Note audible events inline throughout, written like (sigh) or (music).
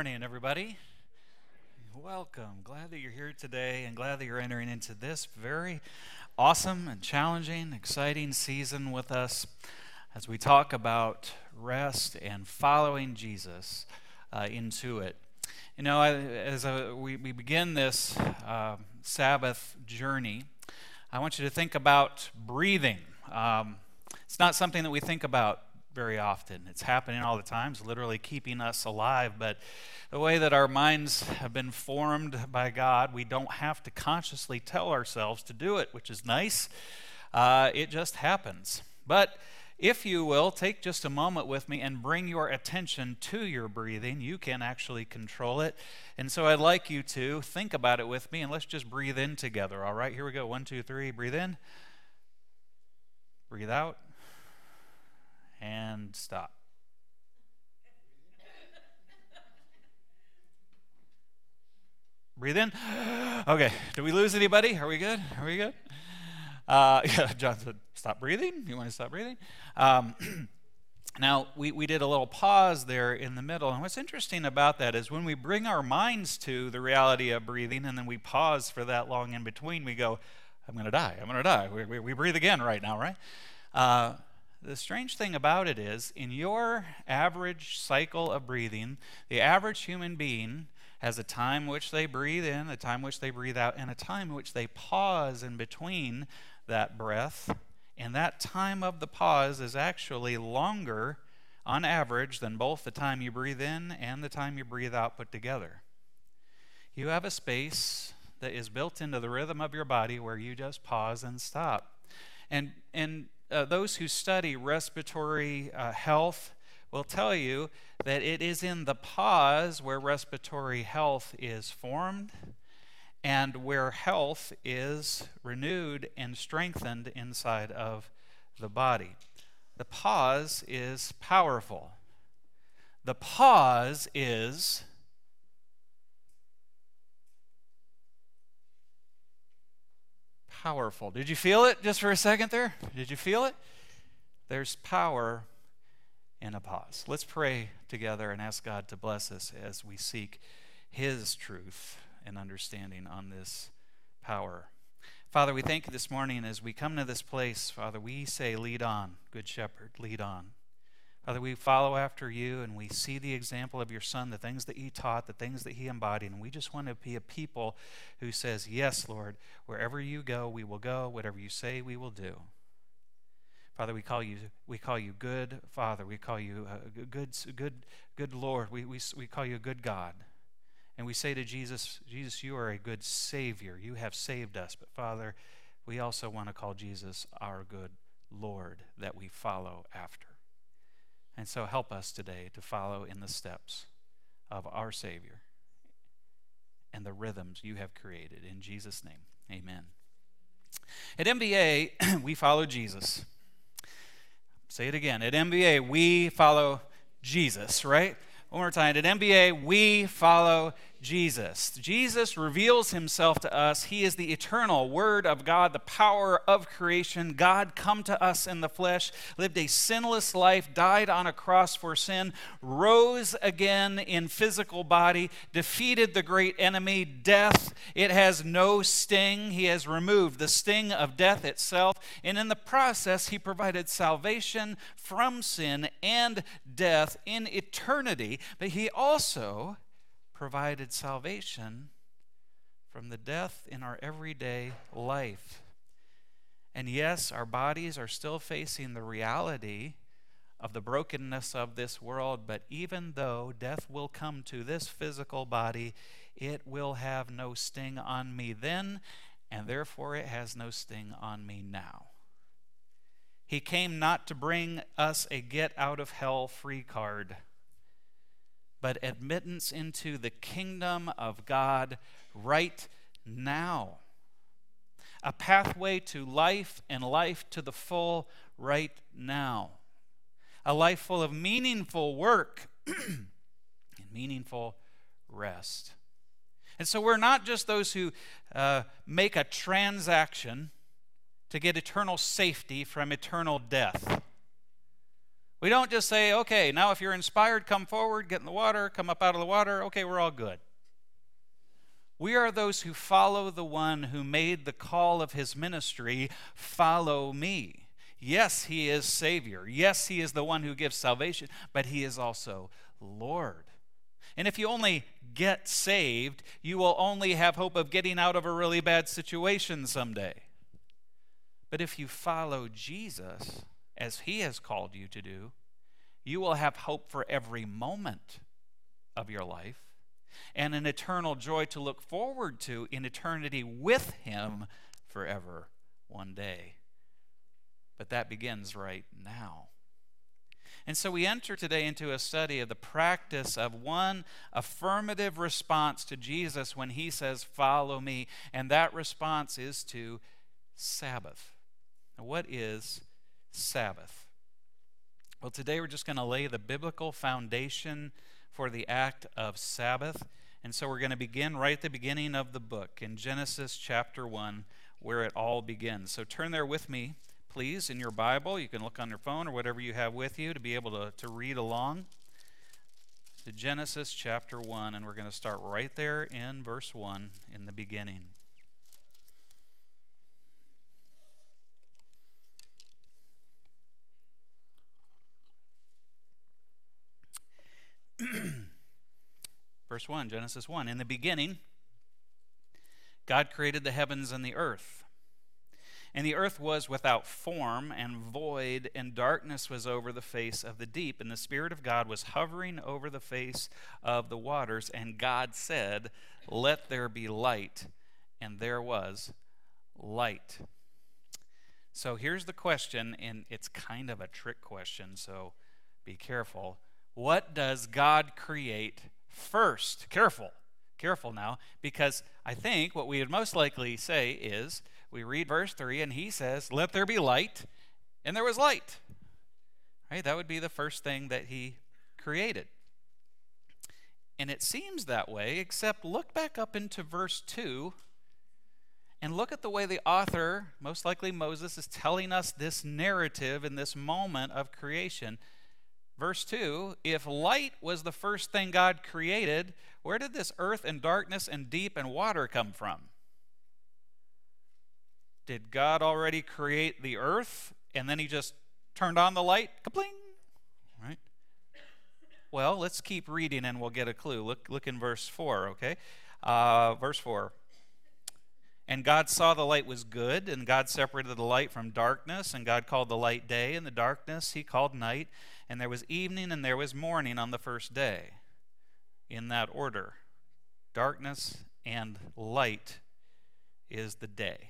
morning, everybody. Welcome. Glad that you're here today and glad that you're entering into this very awesome and challenging, exciting season with us as we talk about rest and following Jesus uh, into it. You know, as a, we, we begin this uh, Sabbath journey, I want you to think about breathing. Um, it's not something that we think about very often. It's happening all the time. It's literally keeping us alive. But the way that our minds have been formed by God, we don't have to consciously tell ourselves to do it, which is nice. Uh, it just happens. But if you will, take just a moment with me and bring your attention to your breathing. You can actually control it. And so I'd like you to think about it with me and let's just breathe in together. All right, here we go. One, two, three. Breathe in. Breathe out and stop. Breathe in. Okay. Did we lose anybody? Are we good? Are we good? Uh, (laughs) yeah, John said, stop breathing. You want to stop breathing? Um, (clears throat) now, we, we did a little pause there in the middle. And what's interesting about that is when we bring our minds to the reality of breathing and then we pause for that long in between, we go, I'm going to die. I'm going to die. We, we, we, breathe again right now, right? Uh, the strange thing about it is, in your average cycle of breathing, the average human being has a time which they breathe in, a time which they breathe out, and a time which they pause in between that breath. And that time of the pause is actually longer on average than both the time you breathe in and the time you breathe out put together. You have a space that is built into the rhythm of your body where you just pause and stop. And, and uh, those who study respiratory uh, health will tell you that it is in the pause where respiratory health is formed and where health is renewed and strengthened inside of the body. The pause is powerful. The pause is powerful. Did you feel it just for a second there? Did you feel it? There's power in a pause. Let's pray together and ask God to bless us as we seek His truth and understanding on this power. Father, we thank you this morning as we come to this place. Father, we say, Lead on, Good Shepherd, lead on. Uh, Father, we follow after you and we see the example of your son, the things that he taught, the things that he embodied. And we just want to be a people who says, Yes, Lord, wherever you go, we will go. Whatever you say, we will do. Father, we call you, we call you good Father. We call you uh, a good, good, good Lord. We, we, we call you a good God. And we say to Jesus, Jesus, you are a good Savior. You have saved us. But Father, we also want to call Jesus our good Lord that we follow after. And so help us today to follow in the steps of our Savior and the rhythms you have created. In Jesus' name, amen. At MBA, (clears throat) we follow Jesus. Say it again. At MBA, we follow Jesus, right? One more time. At MBA, we follow Jesus. Jesus reveals himself to us. He is the eternal Word of God, the power of creation. God come to us in the flesh, lived a sinless life, died on a cross for sin, rose again in physical body, defeated the great enemy, death. It has no sting. He has removed the sting of death itself. And in the process, he provided salvation from sin and death in eternity. But he also provided salvation from the death in our everyday life. And yes, our bodies are still facing the reality of the brokenness of this world, but even though death will come to this physical body, it will have no sting on me then, and therefore it has no sting on me now. He came not to bring us a get out of hell free card but admittance into the kingdom of God right now. A pathway to life and life to the full right now. A life full of meaningful work (clears throat) and meaningful rest. And so we're not just those who uh, make a transaction to get eternal safety from eternal death. We don't just say, okay, now if you're inspired, come forward, get in the water, come up out of the water, okay, we're all good. We are those who follow the one who made the call of his ministry, follow me. Yes, he is Savior. Yes, he is the one who gives salvation, but he is also Lord. And if you only get saved, you will only have hope of getting out of a really bad situation someday. But if you follow Jesus, as he has called you to do, you will have hope for every moment of your life and an eternal joy to look forward to in eternity with him forever one day. But that begins right now. And so we enter today into a study of the practice of one affirmative response to Jesus when he says, Follow me. And that response is to Sabbath. Now, what is Sabbath? Well, today we're just going to lay the biblical foundation for the act of Sabbath. And so we're going to begin right at the beginning of the book in Genesis chapter 1, where it all begins. So turn there with me, please, in your Bible. You can look on your phone or whatever you have with you to be able to, to read along. To Genesis chapter 1, and we're going to start right there in verse 1 in the beginning. (clears throat) Verse 1, Genesis 1. In the beginning, God created the heavens and the earth. And the earth was without form and void, and darkness was over the face of the deep. And the Spirit of God was hovering over the face of the waters. And God said, Let there be light. And there was light. So here's the question, and it's kind of a trick question, so be careful. What does God create first? Careful, careful now, because I think what we would most likely say is we read verse 3 and he says, Let there be light, and there was light. Right? That would be the first thing that he created. And it seems that way, except look back up into verse 2 and look at the way the author, most likely Moses, is telling us this narrative in this moment of creation. Verse 2 If light was the first thing God created, where did this earth and darkness and deep and water come from? Did God already create the earth and then he just turned on the light? Kapling! Right? Well, let's keep reading and we'll get a clue. Look, look in verse 4, okay? Uh, verse 4. And God saw the light was good, and God separated the light from darkness, and God called the light day, and the darkness he called night. And there was evening and there was morning on the first day, in that order. Darkness and light is the day.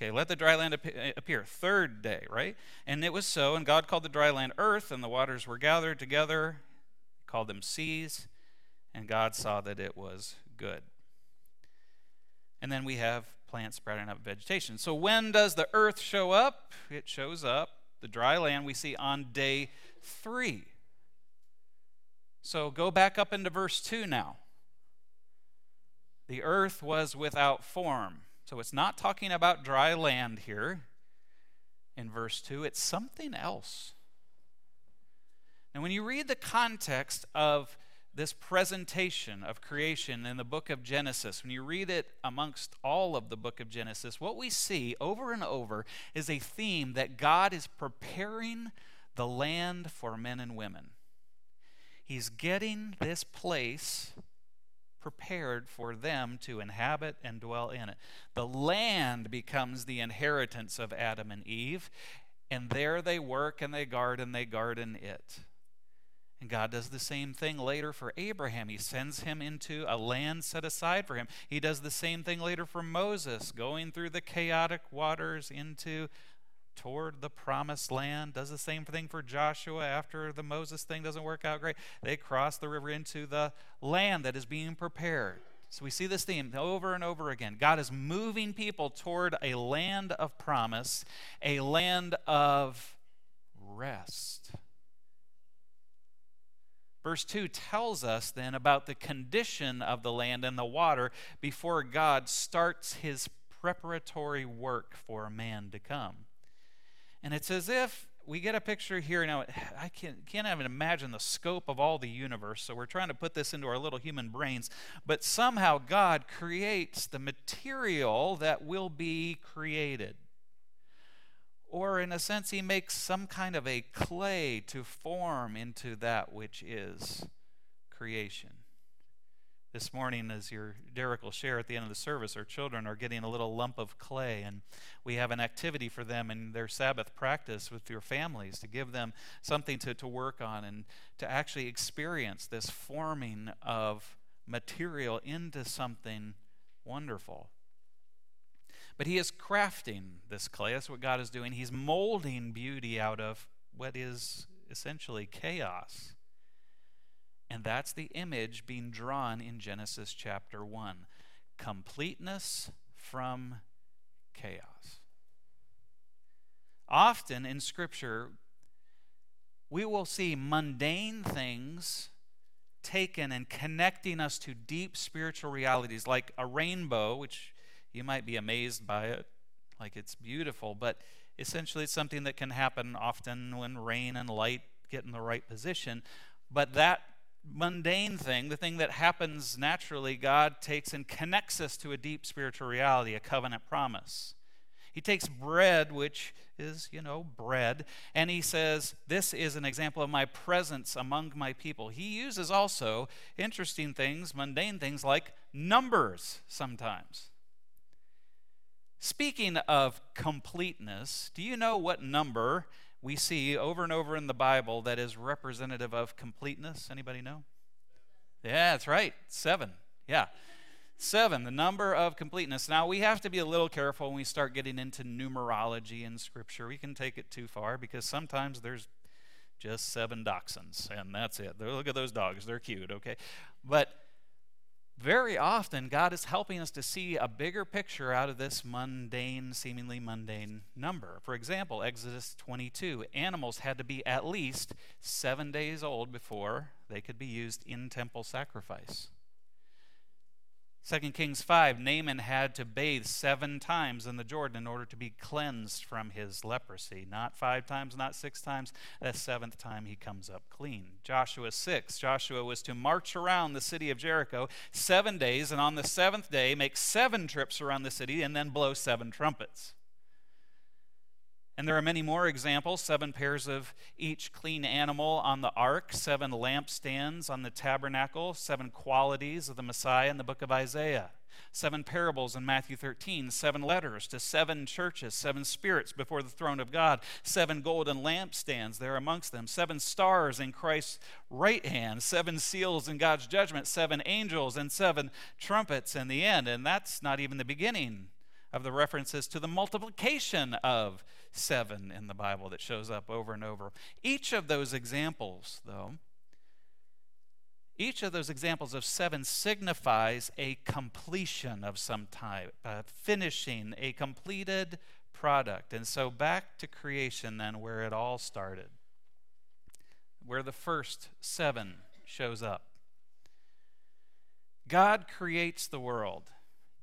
Okay, let the dry land eh, appear. Third day, right? And it was so, and God called the dry land earth, and the waters were gathered together, he called them seas, and God saw that it was good. And then we have plants sprouting up vegetation. So when does the earth show up? It shows up, the dry land we see on day three. So go back up into verse 2 now. The earth was without form so it's not talking about dry land here in verse 2, it's something else. And when you read the context of this presentation of creation in the book of Genesis, when you read it amongst all of the book of Genesis, what we see over and over is a theme that God is preparing the land for men and women. He's getting this place prepared for them to inhabit and dwell in it. The land becomes the inheritance of Adam and Eve, and there they work and they garden, they garden it. And God does the same thing later for Abraham. He sends him into a land set aside for him. He does the same thing later for Moses, going through the chaotic waters into toward the promised land. Does the same thing for Joshua after the Moses thing doesn't work out great. They cross the river into the land that is being prepared. So we see this theme over and over again. God is moving people toward a land of promise, a land of rest. Verse 2 tells us then about the condition of the land and the water before God starts his preparatory work for a man to come. And it's as if we get a picture here now. I can't, can't even imagine the scope of all the universe, so we're trying to put this into our little human brains. But somehow God creates the material that will be created. Or, in a sense, he makes some kind of a clay to form into that which is creation. This morning, as your Derek will share at the end of the service, our children are getting a little lump of clay, and we have an activity for them in their Sabbath practice with your families to give them something to, to work on and to actually experience this forming of material into something wonderful. But he is crafting this clay. That's what God is doing. He's molding beauty out of what is essentially chaos. And that's the image being drawn in Genesis chapter 1 completeness from chaos. Often in Scripture, we will see mundane things taken and connecting us to deep spiritual realities, like a rainbow, which you might be amazed by it, like it's beautiful, but essentially it's something that can happen often when rain and light get in the right position. But that mundane thing, the thing that happens naturally, God takes and connects us to a deep spiritual reality, a covenant promise. He takes bread, which is, you know, bread, and he says, This is an example of my presence among my people. He uses also interesting things, mundane things like numbers sometimes. Speaking of completeness, do you know what number we see over and over in the Bible that is representative of completeness? Anybody know? Yeah, that's right. Seven. Yeah. Seven, the number of completeness. Now, we have to be a little careful when we start getting into numerology in Scripture. We can take it too far because sometimes there's just seven dachshunds, and that's it. Look at those dogs. They're cute, okay? But very often, God is helping us to see a bigger picture out of this mundane, seemingly mundane number. For example, Exodus 22 animals had to be at least seven days old before they could be used in temple sacrifice. 2 Kings 5, Naaman had to bathe seven times in the Jordan in order to be cleansed from his leprosy. Not five times, not six times. The seventh time he comes up clean. Joshua 6, Joshua was to march around the city of Jericho seven days, and on the seventh day make seven trips around the city and then blow seven trumpets. And there are many more examples seven pairs of each clean animal on the ark, seven lampstands on the tabernacle, seven qualities of the Messiah in the book of Isaiah, seven parables in Matthew 13, seven letters to seven churches, seven spirits before the throne of God, seven golden lampstands there amongst them, seven stars in Christ's right hand, seven seals in God's judgment, seven angels, and seven trumpets in the end. And that's not even the beginning of the references to the multiplication of seven in the Bible that shows up over and over. Each of those examples, though, each of those examples of seven signifies a completion of some type, uh, finishing a completed product. And so back to creation, then, where it all started, where the first seven shows up. God creates the world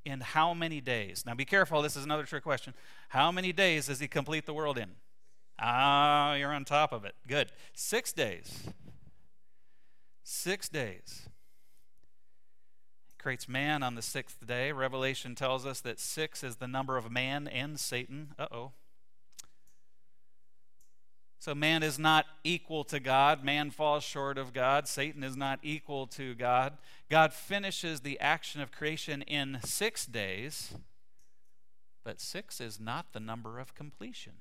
in how many days? Now be careful, this is another trick question. How many days does he complete the world in? Ah, you're on top of it. Good. Six days. Six days. He creates man on the sixth day. Revelation tells us that six is the number of man and Satan. Uh oh. So man is not equal to God. Man falls short of God. Satan is not equal to God. God finishes the action of creation in six days, but six is not the number of completion.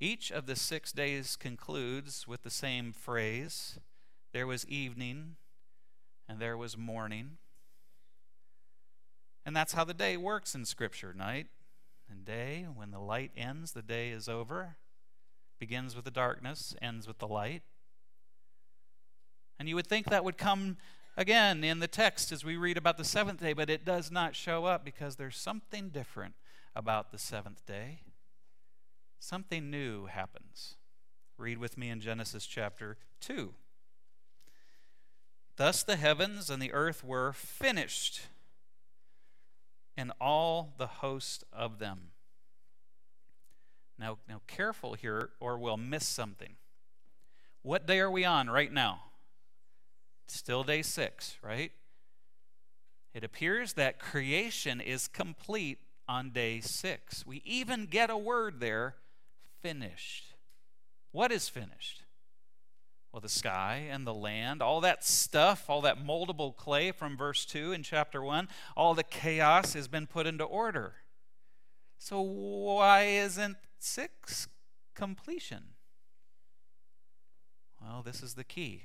Each of the six days concludes with the same phrase there was evening and there was morning. And that's how the day works in Scripture, night And day, when the light ends, the day is over. Begins with the darkness, ends with the light. And you would think that would come again in the text as we read about the seventh day, but it does not show up because there's something different about the seventh day. Something new happens. Read with me in Genesis chapter 2. Thus the heavens and the earth were finished, and all the host of them. Now, now careful here, or we'll miss something. What day are we on right now? Still day six, right? It appears that creation is complete on day six. We even get a word there finished. What is finished? Well, the sky and the land, all that stuff, all that moldable clay from verse 2 in chapter 1, all the chaos has been put into order. So, why isn't 6 completion? Well, this is the key.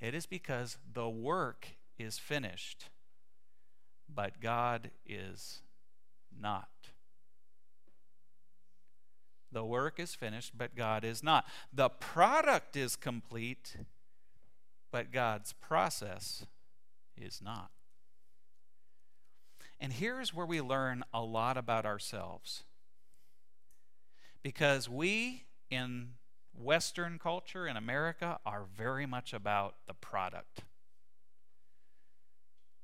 It is because the work is finished, but God is not. The work is finished, but God is not. The product is complete, but God's process is not. And here's where we learn a lot about ourselves. Because we in Western culture in America are very much about the product.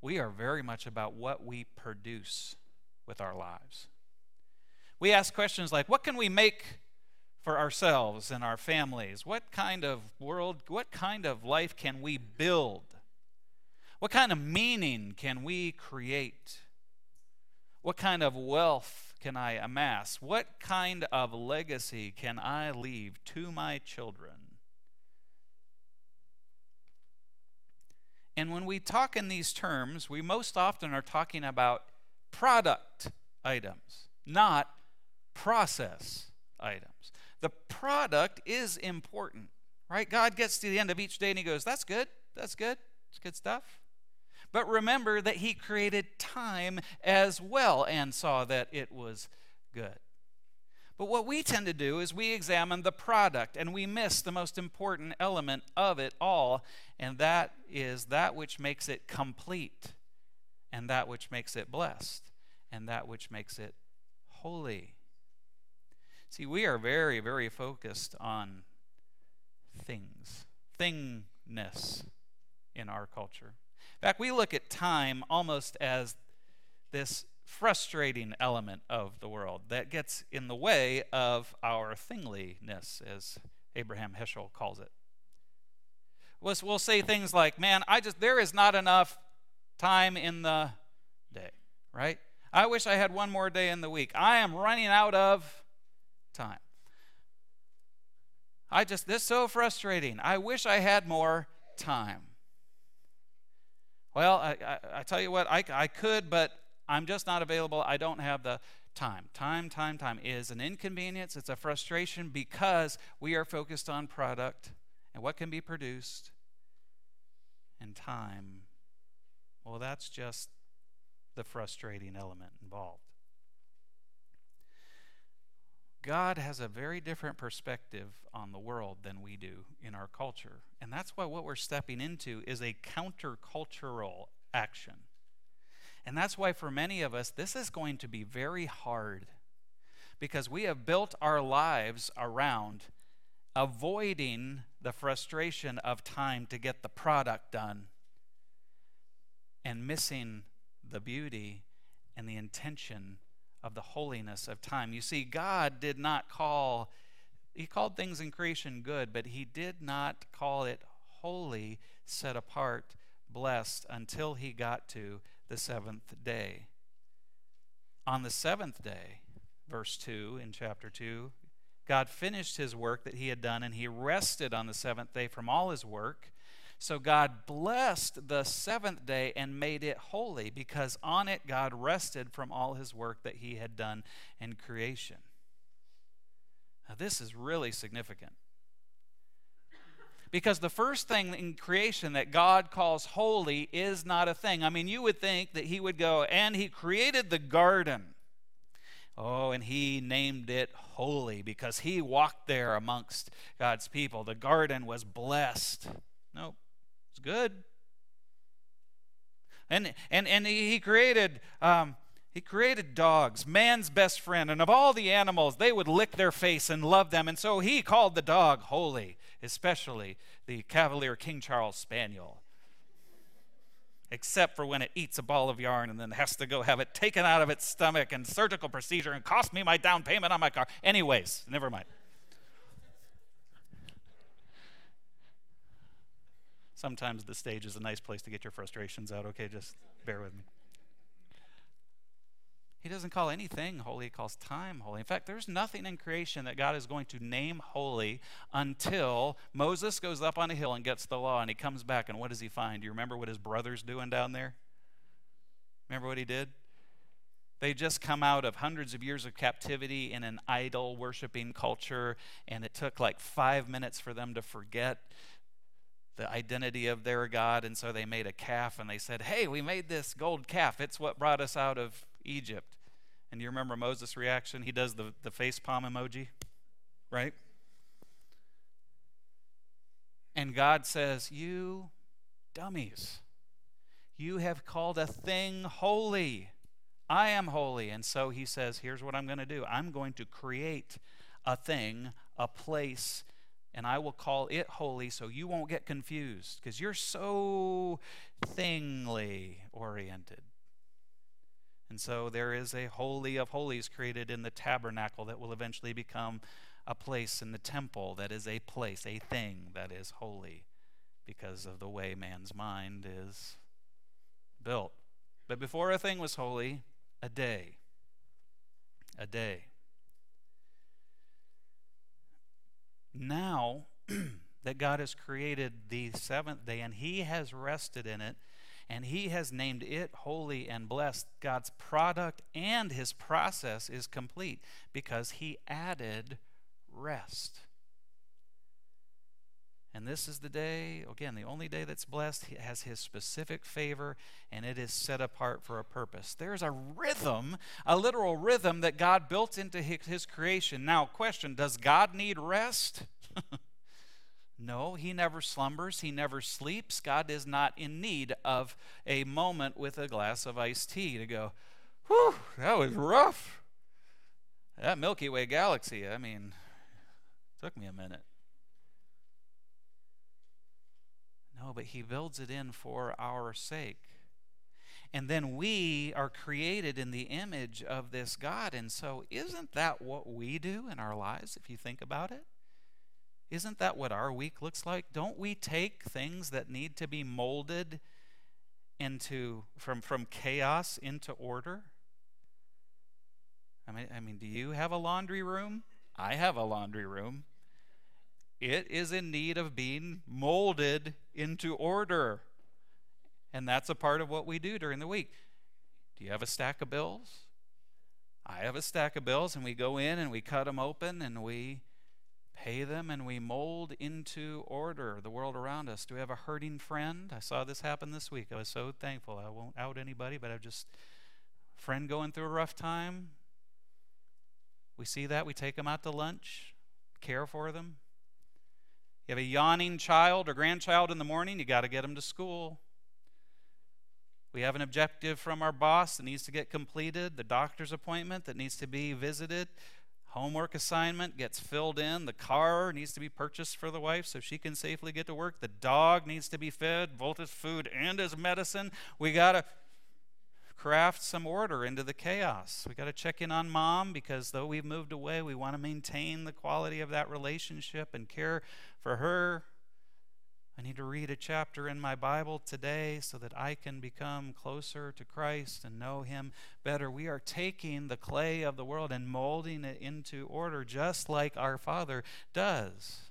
We are very much about what we produce with our lives. We ask questions like what can we make for ourselves and our families? What kind of world, what kind of life can we build? What kind of meaning can we create? What kind of wealth can I amass? What kind of legacy can I leave to my children? And when we talk in these terms, we most often are talking about product items, not process items. The product is important, right? God gets to the end of each day and he goes, That's good. That's good. It's good stuff. But remember that he created time as well and saw that it was good. But what we tend to do is we examine the product and we miss the most important element of it all, and that is that which makes it complete, and that which makes it blessed, and that which makes it holy. See, we are very, very focused on things, thingness in our culture. In fact, we look at time almost as this frustrating element of the world that gets in the way of our thingliness, as Abraham Heschel calls it. We'll, say things like, man, I just, there is not enough time in the day, right? I wish I had one more day in the week. I am running out of time. I just, this is so frustrating. I wish I had more time. Well, I, I, I tell you what, I, I could, but I'm just not available. I don't have the time. Time, time, time is an inconvenience. It's a frustration because we are focused on product and what can be produced. And time, well, that's just the frustrating element involved. God has a very different perspective on the world than we do in our culture. And that's why what we're stepping into is a countercultural action. And that's why for many of us, this is going to be very hard because we have built our lives around avoiding the frustration of time to get the product done and missing the beauty and the intention of the holiness of time. You see, God did not call, He called things in creation good, but He did not call it holy, set apart, blessed until He got to the seventh day. On the seventh day, verse 2 in chapter 2, God finished His work that He had done, and He rested on the seventh day from all His work. So God blessed the seventh day and made it holy because on it God rested from all his work that he had done in creation. Now, this is really significant. Because the first thing in creation that God calls holy is not a thing. I mean, you would think that he would go, and he created the garden. Oh, and he named it holy because he walked there amongst God's people. The garden was blessed. Nope, it's good. And and and he created um, he created dogs, man's best friend, and of all the animals, they would lick their face and love them. And so he called the dog holy, especially the Cavalier King Charles Spaniel except for when it eats a ball of yarn and then has to go have it taken out of its stomach and surgical procedure and cost me my down payment on my car. Anyways, never mind. Sometimes the stage is a nice place to get your frustrations out, okay? Just bear with me. He doesn't call anything holy, he calls time holy. In fact, there's nothing in creation that God is going to name holy until Moses goes up on a hill and gets the law and he comes back and what does he find? Do you remember what his brother's doing down there? Remember what he did? They just come out of hundreds of years of captivity in an idol worshiping culture, and it took like five minutes for them to forget the identity of their God. And so they made a calf and they said, Hey, we made this gold calf. It's what brought us out of Egypt. And you remember Moses' reaction? He does the, the face palm emoji, right? And God says, You dummies, you have called a thing holy. I am holy. And so he says, Here's what I'm going to do I'm going to create a thing, a place, and I will call it holy so you won't get confused because you're so thingly oriented. And so there is a holy of holies created in the tabernacle that will eventually become a place in the temple that is a place, a thing that is holy because of the way man's mind is built. But before a thing was holy, a day. A day. Now (clears throat) that God has created the seventh day and He has rested in it, and he has named it holy and blessed. God's product and his process is complete because he added rest. And this is the day, again, the only day that's blessed, has his specific favor, and it is set apart for a purpose. There's a rhythm, a literal rhythm that God built into his creation. Now, question Does God need rest? (laughs) No, he never slumbers, he never sleeps. God is not in need of a moment with a glass of iced tea to go, whew, that was rough. That Milky Way galaxy, I mean, took me a minute. No, but he builds it in for our sake. And then we are created in the image of this God. And so, isn't that what we do in our lives, if you think about it? Isn't that what our week looks like? Don't we take things that need to be molded into from from chaos into order? I mean, I mean, do you have a laundry room? I have a laundry room. It is in need of being molded into order. And that's a part of what we do during the week. Do you have a stack of bills? I have a stack of bills, and we go in and we cut them open and we pay them and we mold into order the world around us. Do we have a hurting friend? I saw this happen this week. I was so thankful. I won't out anybody, but I've just friend going through a rough time. We see that, we take them out to lunch, care for them. You have a yawning child or grandchild in the morning, you got to get them to school. We have an objective from our boss that needs to get completed, the doctor's appointment that needs to be visited homework assignment gets filled in. The car needs to be purchased for the wife so she can safely get to work. The dog needs to be fed, both his food and his medicine. We got to craft some order into the chaos. We got to check in on mom because though we've moved away, we want to maintain the quality of that relationship and care for her. I need to read a chapter in my Bible today so that I can become closer to Christ and know Him better. We are taking the clay of the world and molding it into order just like our Father does.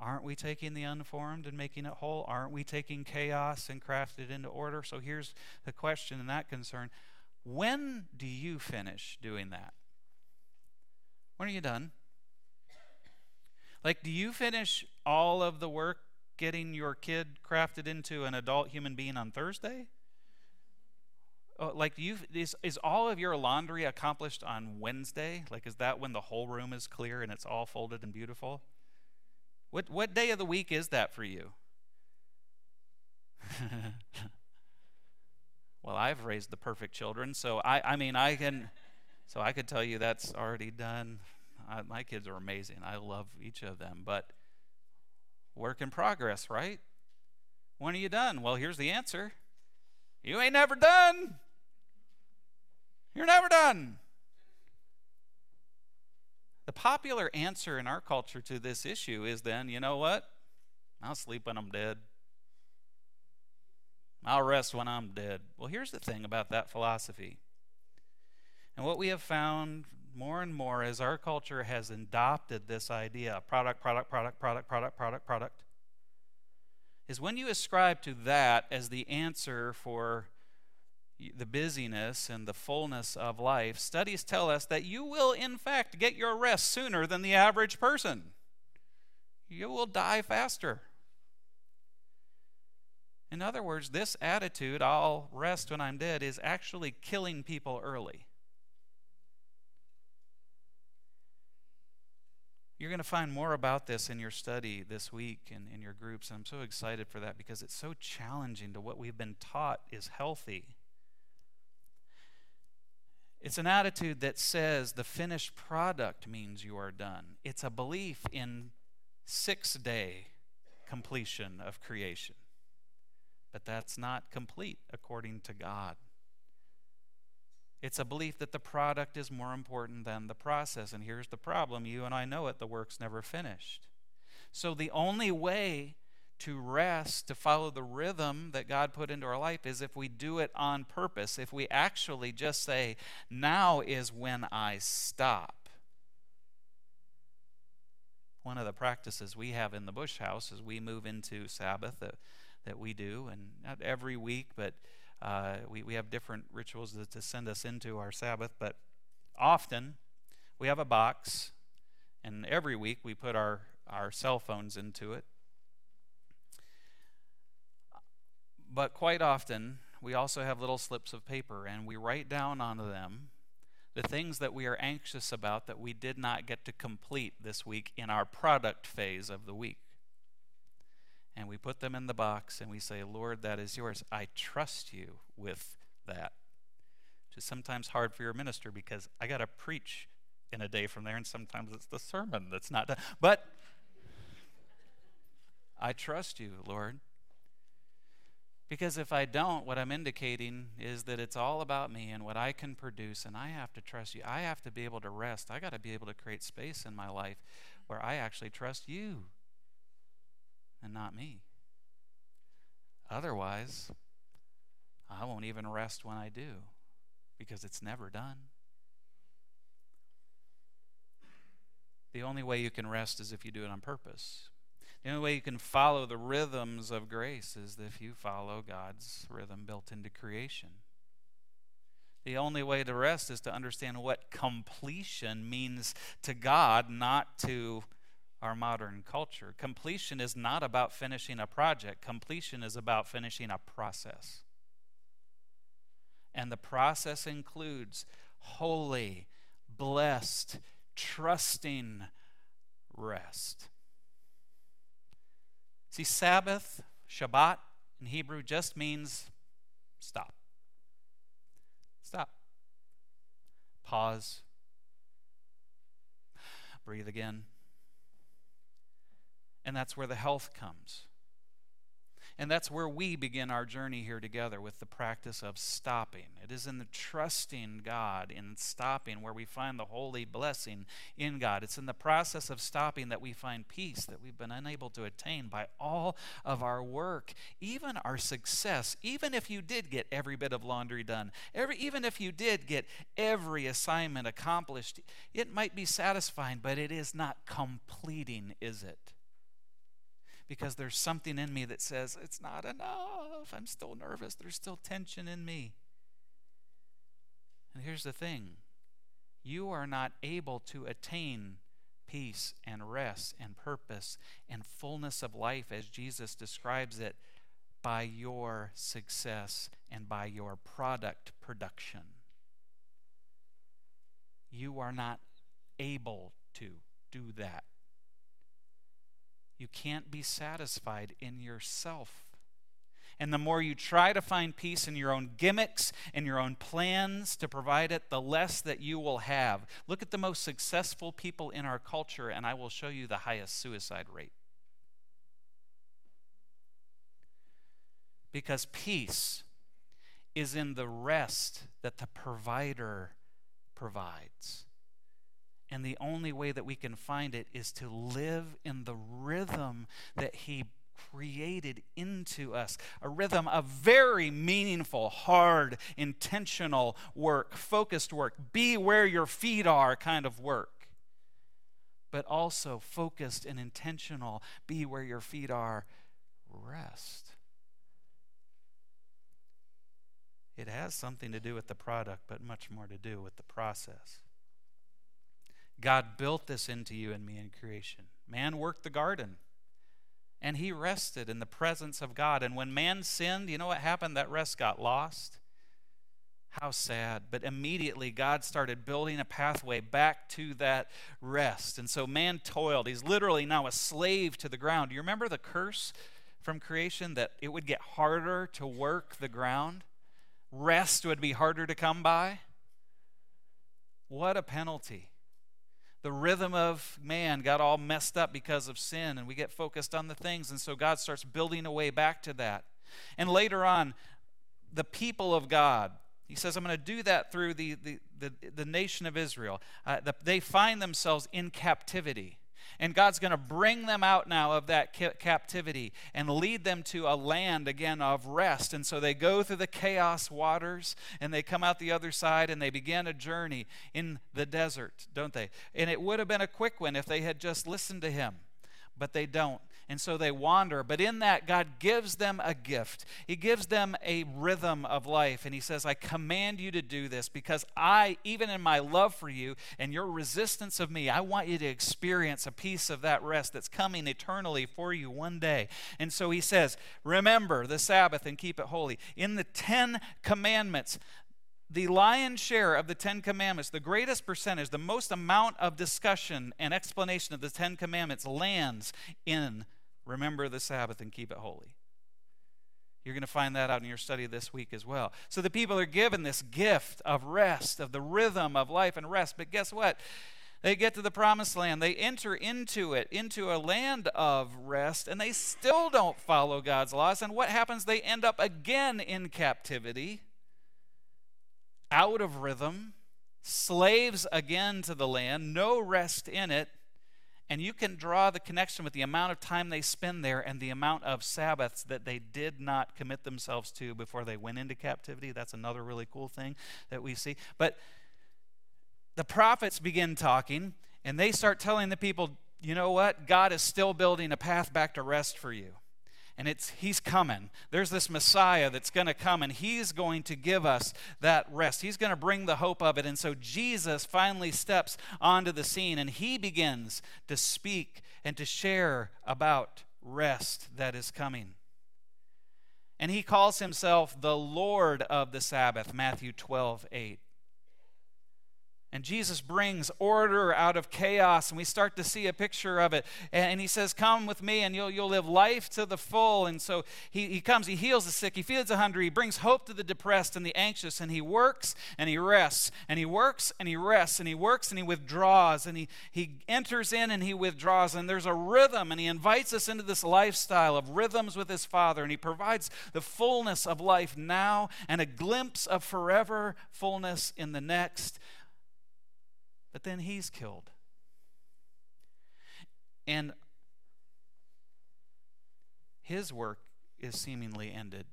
Aren't we taking the unformed and making it whole? Aren't we taking chaos and crafting it into order? So here's the question in that concern When do you finish doing that? When are you done? Like, do you finish all of the work getting your kid crafted into an adult human being on Thursday? Oh, like you is, is all of your laundry accomplished on Wednesday? Like is that when the whole room is clear and it's all folded and beautiful? What what day of the week is that for you? (laughs) well, I've raised the perfect children, so I I mean I can so I could tell you that's already done. I, my kids are amazing. I love each of them, but work in progress, right? When are you done? Well, here's the answer. You ain't never done. You're never done. The popular answer in our culture to this issue is then, you know what? I'll sleep when I'm dead. I'll rest when I'm dead. Well, here's the thing about that philosophy. And what we have found more and more as our culture has adopted this idea product, product, product, product, product, product, product is when you ascribe to that as the answer for the busyness and the fullness of life, studies tell us that you will, in fact, get your rest sooner than the average person. You will die faster. In other words, this attitude, I'll rest when I'm dead, is actually killing people early. You're going to find more about this in your study this week and in your groups. And I'm so excited for that because it's so challenging to what we've been taught is healthy. It's an attitude that says the finished product means you are done. It's a belief in six day completion of creation. But that's not complete according to God. It's a belief that the product is more important than the process. And here's the problem you and I know it the work's never finished. So the only way to rest, to follow the rhythm that God put into our life, is if we do it on purpose. If we actually just say, now is when I stop. One of the practices we have in the Bush House as we move into Sabbath that, that we do, and not every week, but uh, we, we have different rituals to, to send us into our Sabbath, but often we have a box, and every week we put our, our cell phones into it. But quite often, we also have little slips of paper, and we write down on them the things that we are anxious about that we did not get to complete this week in our product phase of the week and we put them in the box and we say, Lord, that is yours. I trust you with that. Which is sometimes hard for your minister because I got to preach in a day from there, and sometimes it's the sermon that's not done. But I trust you, Lord. Because if I don't, what I'm indicating is that it's all about me and what I can produce, and I have to trust you. I have to be able to rest. I got to be able to create space in my life where I actually trust you and not me. Otherwise, I won't even rest when I do because it's never done. The only way you can rest is if you do it on purpose. The only way you can follow the rhythms of grace is if you follow God's rhythm built into creation. The only way to rest is to understand what completion means to God, not to our modern culture. Completion is not about finishing a project, completion is about finishing a process. And the process includes holy, blessed, trusting rest. See, Sabbath, Shabbat in Hebrew just means stop. Stop. Pause. Breathe again. And that's where the health comes. And that's where we begin our journey here together with the practice of stopping. It is in the trusting God, in stopping, where we find the holy blessing in God. It's in the process of stopping that we find peace that we've been unable to attain by all of our work, even our success. Even if you did get every bit of laundry done, every, even if you did get every assignment accomplished, it might be satisfying, but it is not completing, is it? Because there's something in me that says, it's not enough. I'm still nervous. There's still tension in me. And here's the thing you are not able to attain peace and rest and purpose and fullness of life as Jesus describes it by your success and by your product production. You are not able to do that. You can't be satisfied in yourself. And the more you try to find peace in your own gimmicks and your own plans to provide it, the less that you will have. Look at the most successful people in our culture, and I will show you the highest suicide rate. Because peace is in the rest that the provider provides. And the only way that we can find it is to live in the rhythm that He created into us a rhythm of very meaningful, hard, intentional work, focused work, be where your feet are kind of work. But also focused and intentional, be where your feet are, rest. It has something to do with the product, but much more to do with the process. God built this into you and me in creation. Man worked the garden and he rested in the presence of God. And when man sinned, you know what happened? That rest got lost. How sad. But immediately God started building a pathway back to that rest. And so man toiled. He's literally now a slave to the ground. Do you remember the curse from creation that it would get harder to work the ground? rest would be harder to come by. What a penalty. The rhythm of man got all messed up because of sin, and we get focused on the things, and so God starts building a way back to that. And later on, the people of God, he says, I'm going to do that through the, the, the, the nation of Israel. Uh, the, they find themselves in captivity. And God's going to bring them out now of that captivity and lead them to a land again of rest. And so they go through the chaos waters and they come out the other side and they begin a journey in the desert, don't they? And it would have been a quick one if they had just listened to him, but they don't and so they wander. But in that, God gives them a gift. He gives them a rhythm of life. And He says, I command you to do this because I, even in my love for you and your resistance of me, I want you to experience a piece of that rest that's coming eternally for you one day. And so He says, Remember the Sabbath and keep it holy. In the Ten Commandments, the lion's share of the Ten Commandments, the greatest percentage, the most amount of discussion and explanation of the Ten Commandments lands in remember the Sabbath and keep it holy. You're going to find that out in your study this week as well. So the people are given this gift of rest, of the rhythm of life and rest. But guess what? They get to the promised land. They enter into it, into a land of rest, and they still don't follow God's laws. And what happens? They end up again in captivity, out of rhythm, slaves again to the land, no rest in it. And you can draw the connection with the amount of time they spend there and the amount of Sabbaths that they did not commit themselves to before they went into captivity. That's another really cool thing that we see. But the prophets begin talking and they start telling the people, you know what? God is still building a path back to rest for you and it's he's coming. There's this messiah that's going to come and he's going to give us that rest. He's going to bring the hope of it. And so jesus finally steps onto the scene and he begins to speak and to share about rest that is coming. And he calls himself the lord of the sabbath matthew 12 8 and Jesus brings order out of chaos, and we start to see a picture of it. And he says, Come with me, and you'll, you'll live life to the full. And so he, he comes, he heals the sick, he feeds the hungry, he brings hope to the depressed and the anxious, and he works and he rests, and he works and he rests, and he works and he withdraws, and he, he enters in and he withdraws. And there's a rhythm, and he invites us into this lifestyle of rhythms with his Father, and he provides the fullness of life now and a glimpse of forever fullness in the next but then he's killed. And his work is seemingly ended,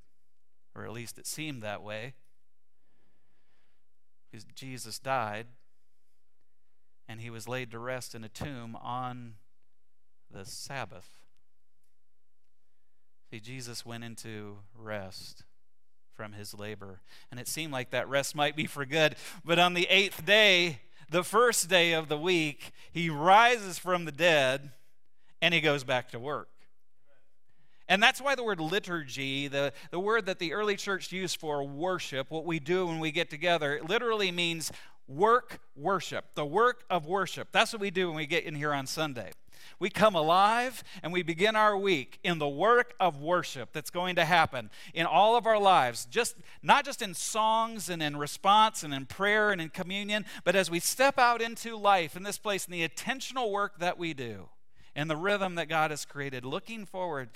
or at least it seemed that way, because Jesus died and he was laid to rest in a tomb on the Sabbath. See, Jesus went into rest from his labor. And it seemed like that rest might be for good. But on the eighth day, the first day of the week, he rises from the dead and he goes back to work. And that's why the word liturgy, the, the word that the early church used for worship, what we do when we get together, it literally means work worship, the work of worship. That's what we do when we get in here on Sunday. We come alive and we begin our week in the work of worship that's going to happen in all of our lives, just not just in songs and in response and in prayer and in communion, but as we step out into life in this place in the intentional work that we do and the rhythm that God has created, looking forward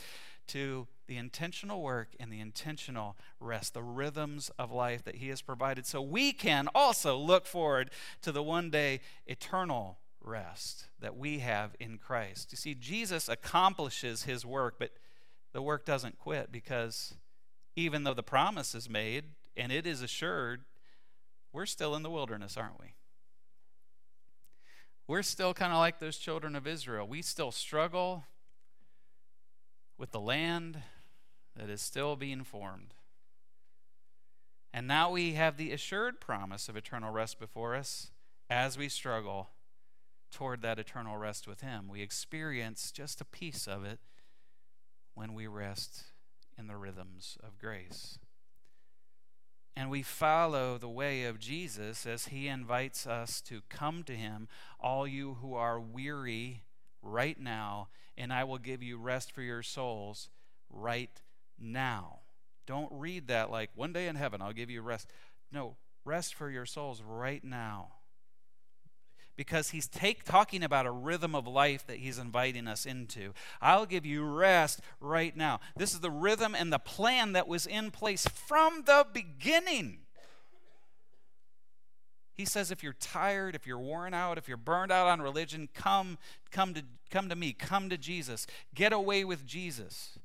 to the intentional work and the intentional rest, the rhythms of life that He has provided, so we can also look forward to the one day eternal rest that we have in Christ. You see, Jesus accomplishes His work, but the work doesn't quit because even though the promise is made and it is assured, we're still in the wilderness, aren't we? We're still kind of like those children of Israel. We still struggle with the land that is still being formed. And now we have the assured promise of eternal rest before us as we struggle toward that eternal rest with Him. We experience just a piece of it when we rest in the rhythms of grace. And we follow the way of Jesus as He invites us to come to Him, all you who are weary right now, and I will give you rest for your souls right now. Don't read that like one day in heaven I'll give you rest. No, rest for your souls right now. Because he's take, talking about a rhythm of life that he's inviting us into. I'll give you rest right now. This is the rhythm and the plan that was in place from the beginning. He says, if you're tired, if you're worn out, if you're burned out on religion, come, come to, come to me, come to Jesus. Get away with Jesus.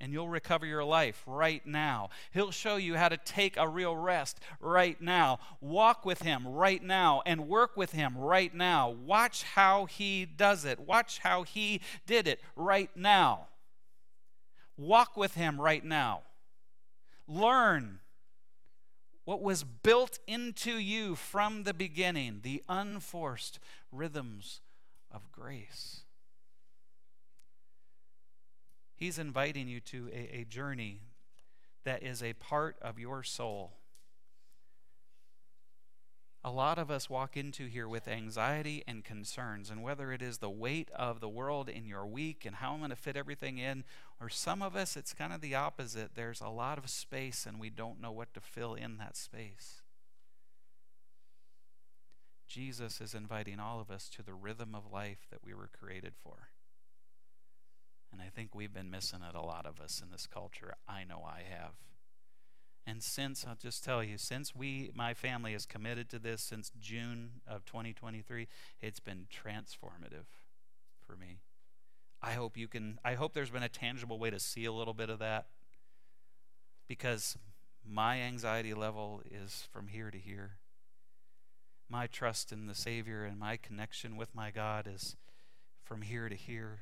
And you'll recover your life right now. He'll show you how to take a real rest right now. Walk with Him right now and work with Him right now. Watch how He does it. Watch how He did it right now. Walk with Him right now. Learn what was built into you from the beginning, the unforced rhythms of grace. He's inviting you to a, a, journey that is a part of your soul a lot of us walk into here with anxiety and concerns, and whether it is the weight of the world in your week and how I'm going to fit everything in, or some of us, it's kind of the opposite. There's a lot of space, and we don't know what to fill in that space. Jesus is inviting all of us to the rhythm of life that we were created for. And I think we've been missing it, a lot of us in this culture. I know I have. And since, I'll just tell you, since we, my family, is committed to this since June of 2023, it's been transformative for me. I hope you can, I hope there's been a tangible way to see a little bit of that because my anxiety level is from here to here. My trust in the Savior and my connection with my God is from here to here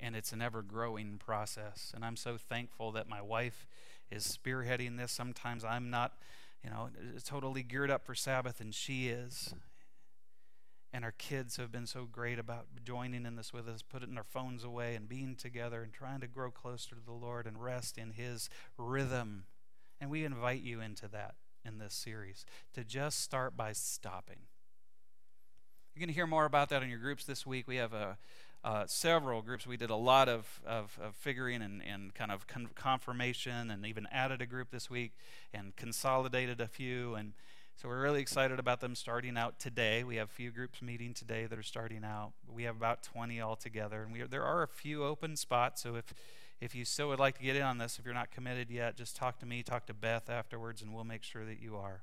and it's an ever growing process. And I'm so thankful that my wife is spearheading this. Sometimes I'm not, you know, totally geared up for Sabbath, and she is. And our kids have been so great about joining in this with us, putting our phones away and being together and trying to grow closer to the Lord and rest in His rhythm. And we invite you into that in this series to just start by stopping. You're going to hear more about that in your groups this week. We have a uh, several groups. We did a lot of, of, of figuring and, and kind of con- confirmation and even added a group this week and consolidated a few. And so we're really excited about them starting out today. We have a few groups meeting today that are starting out. We have about 20 altogether. And we are, there are a few open spots. So if, if you still would like to get in on this, if you're not committed yet, just talk to me, talk to Beth afterwards, and we'll make sure that you are.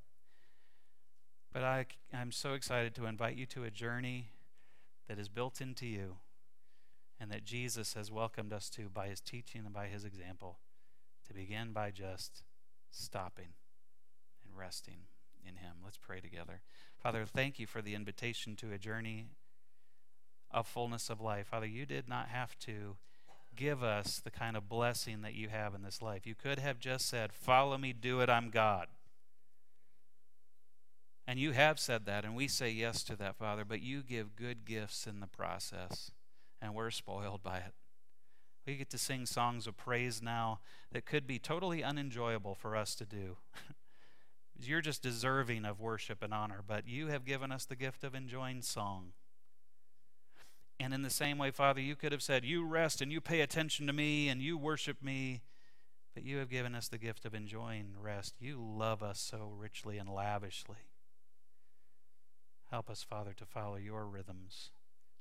But I, I'm so excited to invite you to a journey that is built into you and that Jesus has welcomed us to by his teaching and by his example to begin by just stopping and resting in him. Let's pray together. Father, thank you for the invitation to a journey of fullness of life. Father, you did not have to give us the kind of blessing that you have in this life. You could have just said, Follow me, do it, I'm God. And you have said that, and we say yes to that, Father, but you give good gifts in the process and we're spoiled by it. We get to sing songs of praise now that could be totally unenjoyable for us to do. (laughs) You're just deserving of worship and honor, but you have given us the gift of enjoying song. And in the same way, Father, you could have said, You rest and you pay attention to me and you worship me. But you have given us the gift of enjoying rest. You love us so richly and lavishly. Help us, Father, to follow your rhythms,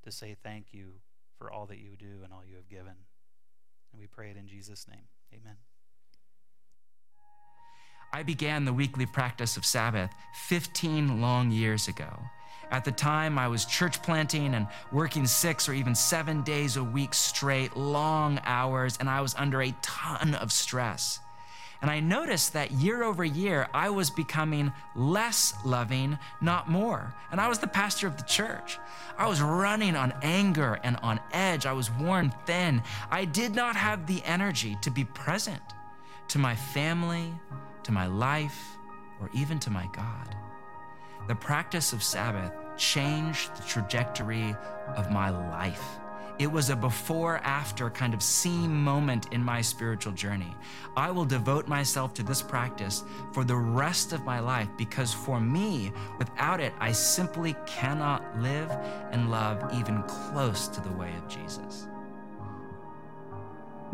to say thank you for all that you do and all you have given. And we pray it in Jesus' name. Amen. I began the weekly practice of Sabbath 15 long years ago. At the time, I was church planting and working six or even seven days a week straight, long hours, and I was under a ton of stress. And I noticed that year over year, I was becoming less loving, not more. And I was the pastor of the church. I was running on anger and on edge. I was worn thin. I did not have the energy to be present to my family, to my life, or even to my God. The practice of Sabbath changed the trajectory of my life. It was a before after kind of seam moment in my spiritual journey. I will devote myself to this practice for the rest of my life because for me, without it, I simply cannot live and love even close to the way of Jesus.